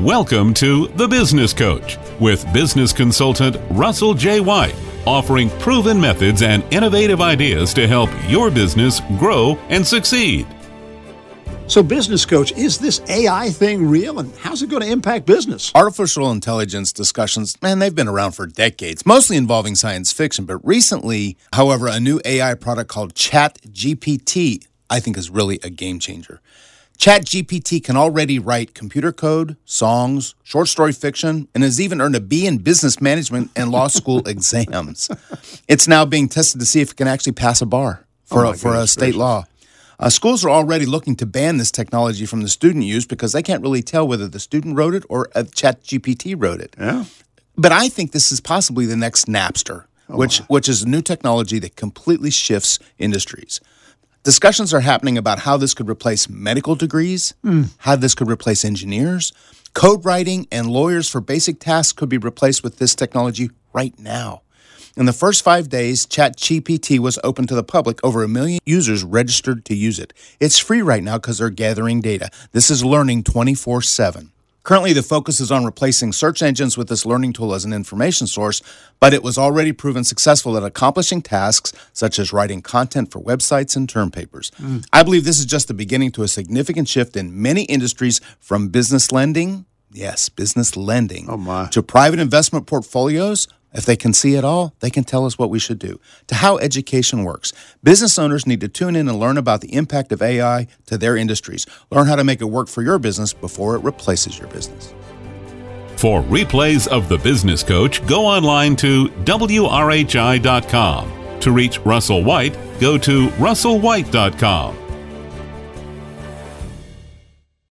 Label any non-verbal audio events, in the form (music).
Welcome to The Business Coach with business consultant Russell J. White, offering proven methods and innovative ideas to help your business grow and succeed. So, business coach, is this AI thing real and how's it going to impact business? Artificial intelligence discussions, man, they've been around for decades, mostly involving science fiction. But recently, however, a new AI product called ChatGPT, I think, is really a game changer. ChatGPT can already write computer code, songs, short story fiction, and has even earned a B in business management and law school (laughs) exams. It's now being tested to see if it can actually pass a bar for, Oh a, for a state gracious. law. Uh, schools are already looking to ban this technology from the student use because they can't really tell whether the student wrote it or a ChatGPT wrote it. Yeah. But I think this is possibly the next Napster, which which is a new technology that completely shifts industries. Discussions are happening about how this could replace medical degrees, hmm. how this could replace engineers, code writing, and lawyers for basic tasks could be replaced with this technology right now. In the first five days, ChatGPT was open to the public. Over a million users registered to use it. It's free right now because they're gathering data. This is learning 24 7. Currently, the focus is on replacing search engines with this learning tool as an information source, but it was already proven successful at accomplishing tasks such as writing content for websites and term papers. Hmm. I believe this is just the beginning to a significant shift in many industries from business lending, yes, business lending, Oh, my. to private investment portfolios. If they can see it all, they can tell us what we should do. To how education works. Business owners need to tune in and learn about the impact of AI to their industries. Learn how to make it work for your business before it replaces your business. For replays of The Business Coach, go online to WRHI.com. To reach Russell White, go to russellwhite.com.